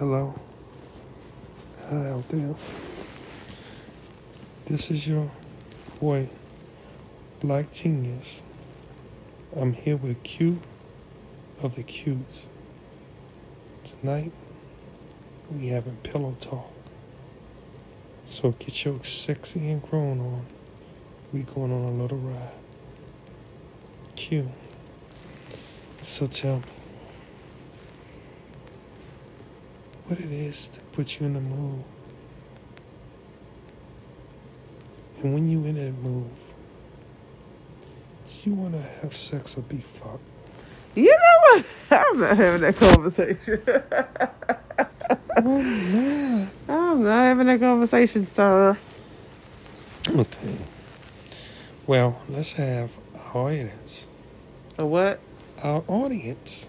Hello. Hi out there. This is your boy, Black Genius. I'm here with Q of the Qs. Tonight, we having pillow talk. So get your sexy and grown on. We going on a little ride. Q. So tell me, what it is that puts you in the mood. And when you in that mood, do you want to have sex or be fucked? You know what? I'm not having that conversation. Well, man. I'm not having that conversation, sir. Okay. Well, let's have our audience. A what? Our audience.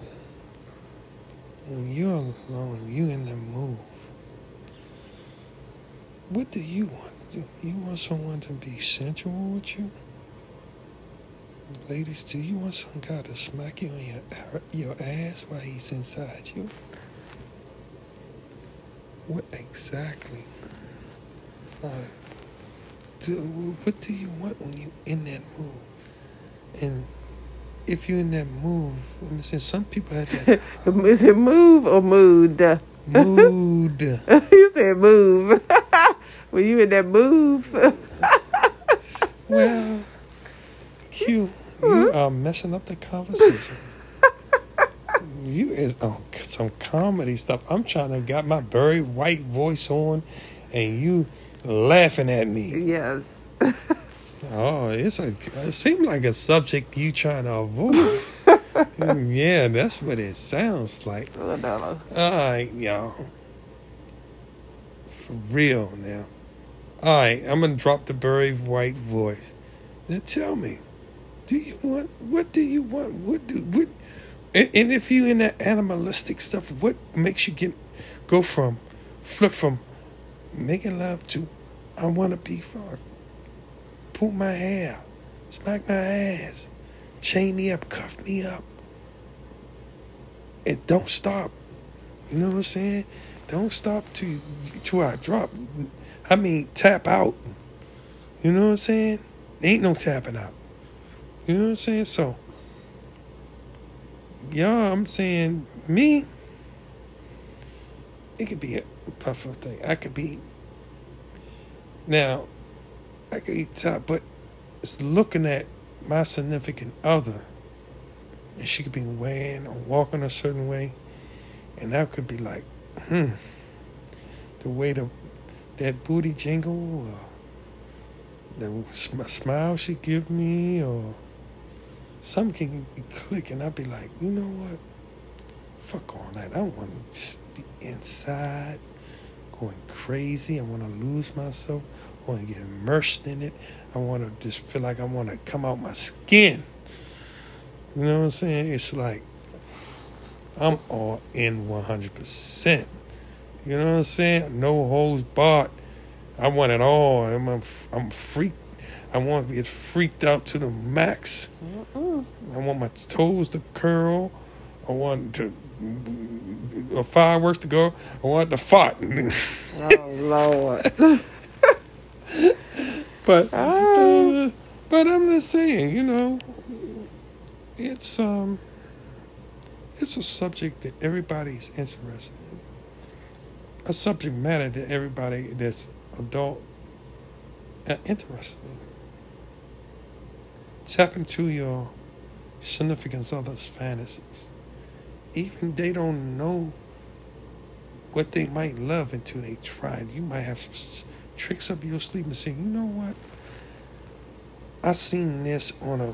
When you're alone, you in the mood. What do you want to do? You want someone to be sensual with you? Ladies, do you want some guy to smack you on your your ass while he's inside you? What exactly? Uh, do, what do you want when you in that mood? And if you're in that move, I'm saying some people have that Is it move or mood? mood. you said move. when you in that move. Well, Q, you are messing up the conversation. You is on some comedy stuff. I'm trying to got my very white voice on, and you laughing at me. yes. Oh, it's a. It seems like a subject you trying to avoid. yeah, that's what it sounds like. All right, y'all. For real now. All right, I'm gonna drop the very white voice. Now tell me, do you want? What do you want? What do what? And, and if you in that animalistic stuff, what makes you get go from flip from making love to I want to be fucked? Pull my hair, smack my ass, chain me up, cuff me up, and don't stop. You know what I'm saying? Don't stop till till I drop. I mean, tap out. You know what I'm saying? Ain't no tapping out. You know what I'm saying? So, yeah, I'm saying me. It could be a perfect thing. I could be. Now, I could eat top, but it's looking at my significant other, and she could be wearing or walking a certain way, and that could be like, hmm, the way the that booty jingle, or the sm- smile she give me, or something can be clicking. I'd be like, you know what? Fuck all that. I want to be inside, going crazy. I want to lose myself. I want to get immersed in it. I want to just feel like I want to come out my skin. You know what I'm saying? It's like I'm all in 100%. You know what I'm saying? No holds barred. I want it all. I'm I'm, I'm freaked. I want to get freaked out to the max. Mm-mm. I want my toes to curl. I want to uh, fireworks to go. I want the fart. Oh, Lord. but Ah. uh, but I'm just saying, you know, it's um it's a subject that everybody's interested in. A subject matter that everybody that's adult are interested in. Tap into your significant other's fantasies. Even they don't know what they might love until they try it. You might have some tricks up your sleeve and say, you know what? I seen this on a,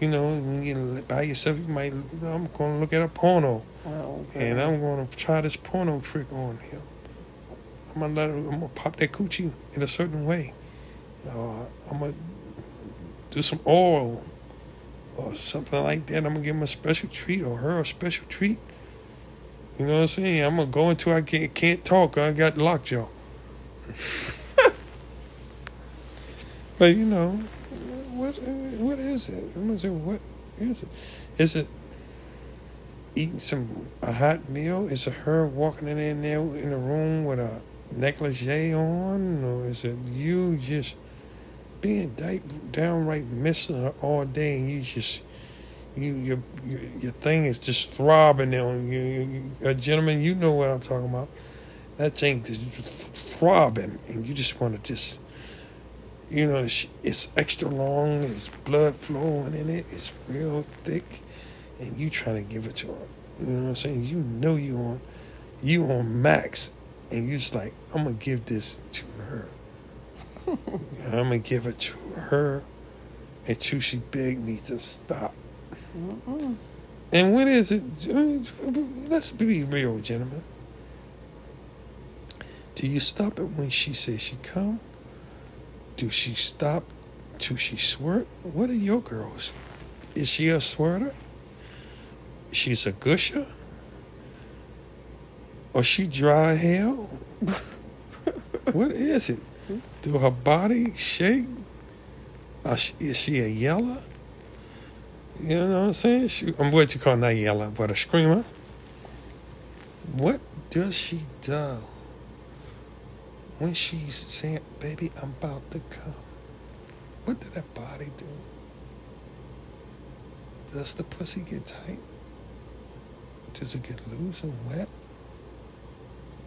you know, you by yourself, you might, I'm going to look at a porno Oh, and I'm going to try this porno trick on him. I'm going to let her, I'm going to pop that coochie in a certain way. Uh, I'm going to do some oil or something like that. I'm going to give him a special treat or her a special treat. You know what I'm saying? I'm going to go until I can't, can't talk. I got the lockjaw. But, you know, what, what is it? I'm to say, what is it? Is it eating some a hot meal? Is it her walking in there in the room with a negligee on, or is it you just being downright missing her all day and you just you your your, your thing is just throbbing on you, you, you a gentleman you know what i'm talking about that thing is throbbing and you just want to just you know it's, it's extra long it's blood flowing in it it's real thick and you trying to give it to her you know what i'm saying you know you on you on max and you just like i'm gonna give this to her i'm gonna give it to her until she begged me to stop Mm-mm. and when is it? Let's be real, gentlemen. Do you stop it when she says she come? Do she stop till she squirt? What are your girls? Is she a squirter? She's a gusher? Or she dry hell? what is it? Do her body shake? Is she a yeller? You know what I'm saying? She, I'm what you call not yeller, but a screamer. What does she do when she's saying, "Baby, I'm about to come"? What did that body do? Does the pussy get tight? Does it get loose and wet?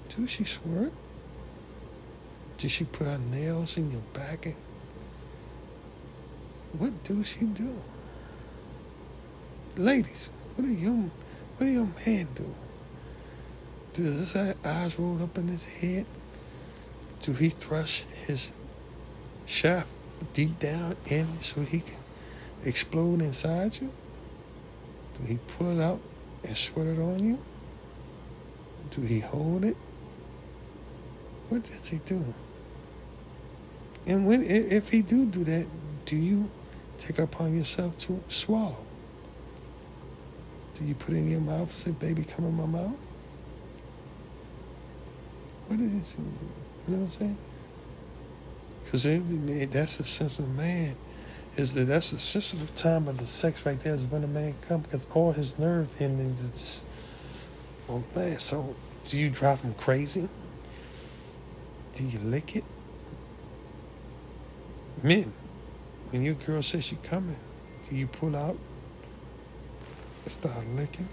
Does she squirt? Does she put her nails in your back? And what does she do? Ladies, what do your what do your man do? Does his eyes roll up in his head? Do he thrust his shaft deep down in so he can explode inside you? Do he pull it out and sweat it on you? Do he hold it? What does he do? And when if he do do that, do you take it upon yourself to swallow? Do you put it in your mouth and say, baby, come in my mouth? What is it? You know what I'm saying? Because that's the sensitive man. Is that that's the sensitive time of the sex right there is when a man comes because all his nerve endings are just on bad. So do you drive him crazy? Do you lick it? Men, when your girl says she coming, do you pull out and start licking?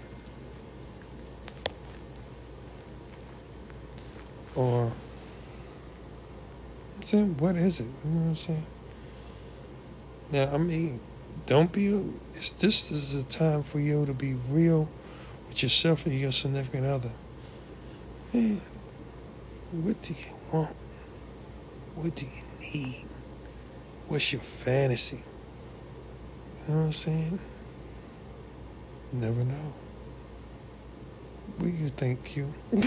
Or I'm saying, what is it? You know what I'm saying? Now, I mean, don't be. It's this is a time for you to be real with yourself and your significant other. Man, what do you want? What do you need? What's your fantasy? You know what I'm saying? Never know. What do you think, Q?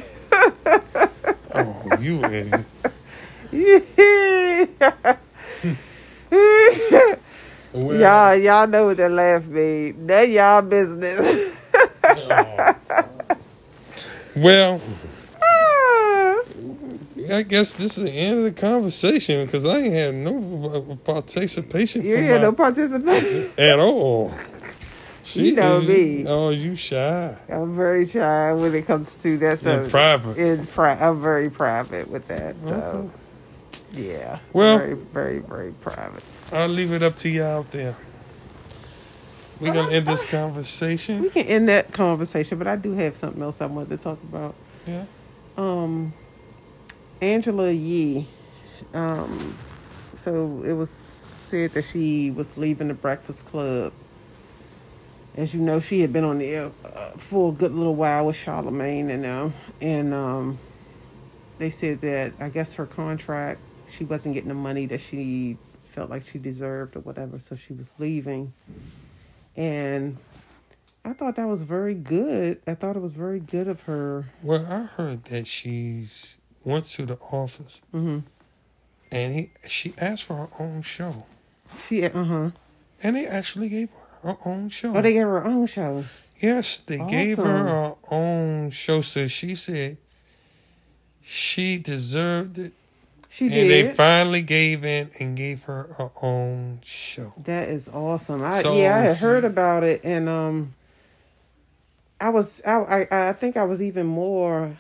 oh, you and well, y'all, y'all know what that laugh mean. That y'all business. Well, I guess this is the end of the conversation because I ain't had no participation you had no participation. at all. You know me. Oh, you shy. I'm very shy when it comes to that. So In private. in pri- I'm very private with that. So yeah, Well- very, very, very private. I'll leave it up to you out there. We're gonna end this conversation. We can end that conversation, but I do have something else I wanted to talk about. Yeah. Um, Angela Yee. Um, so it was said that she was leaving the Breakfast Club. As you know, she had been on the air uh, for a good little while with Charlemagne and them, and um, they said that I guess her contract, she wasn't getting the money that she felt like she deserved or whatever, so she was leaving. And I thought that was very good. I thought it was very good of her. Well, I heard that she's went to the office hmm and he she asked for her own show, She, uh huh. and they actually gave her her own show. Oh, they gave her her own show. Yes, they gave her her own show. So she said she deserved it. She and did. they finally gave in and gave her her own show. that is awesome. I So yeah, I had she- heard about it, and um, I was I I, I think I was even more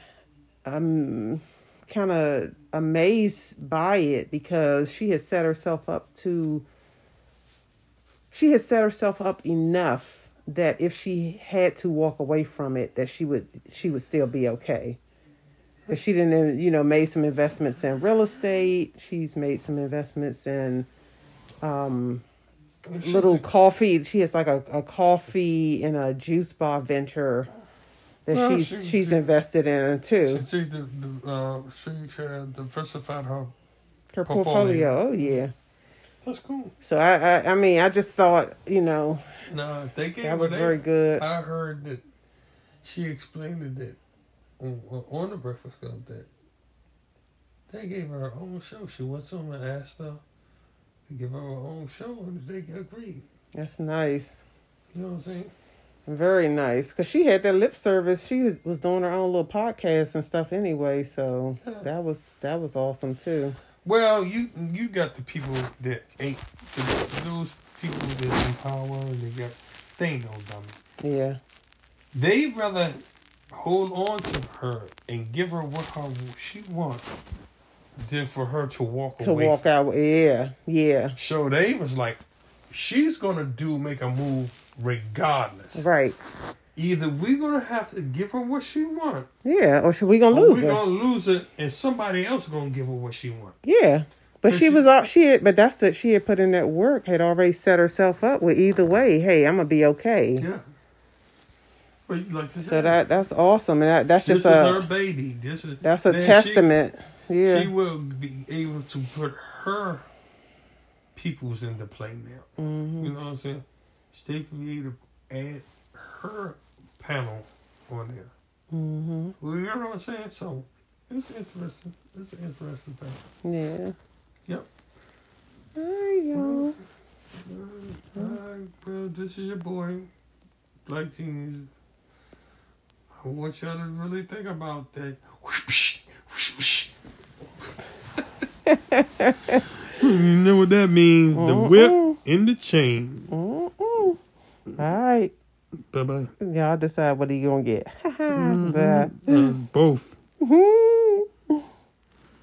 um kind of amazed by it because she had set herself up to she had set herself up enough that if she had to walk away from it that she would she would still be okay but she didn't you know made some investments in real estate she's made some investments in um little coffee she has like a, a coffee and a juice bar venture that Well, she's she- she's she- invested in too She, she, uh, she had diversified her. her portfolio. portfolio oh yeah That's cool. so I, I i mean i just thought you know No, they gave that was that. very good I heard that she explained it that on, on the Breakfast Club that they gave her her own show. She went on and asked her to give her her own show, and they agreed. that's nice You know what I'm saying? Very nice, cause she had that lip service. She was- doing her own little podcast and stuff anyway. So Yeah. that was that was awesome too. Well, you you got the people that ain't those people that in power and they got they ain't no dummy. Yeah, They rather hold on to her and give her what her she wants than for her to walk away. to away. walk out. Yeah, yeah, So they was like, she's gonna do make a move regardless. right. Either we're gonna have to give her what she wants, Yeah, or should we gonna lose we're her? gonna lose it, and somebody else gonna give her what she wants. Yeah, but she she- was all she had. But that's it. She had put in that work. Had already set herself up with either way. Hey, I'm gonna be okay. Yeah. But like said, So that that's awesome, and that, that's this just is a her baby. This is that's a she- testament. She, yeah, will be able to put her peoples into play now. hmm You know what I'm saying? She can be able to add her panel on there. hmm Well, you know what I'm saying? So it's interesting. It's an interesting thing. yeah. Yep. There you Uh, all right, well, this is your boy, Black Genius. I want y'all to really think about that. you know what that means? The whip in the chain. Mm-mm. All right. Bye bye. Y'all decide what he gonna get. Bye. Uh, both. Mhm.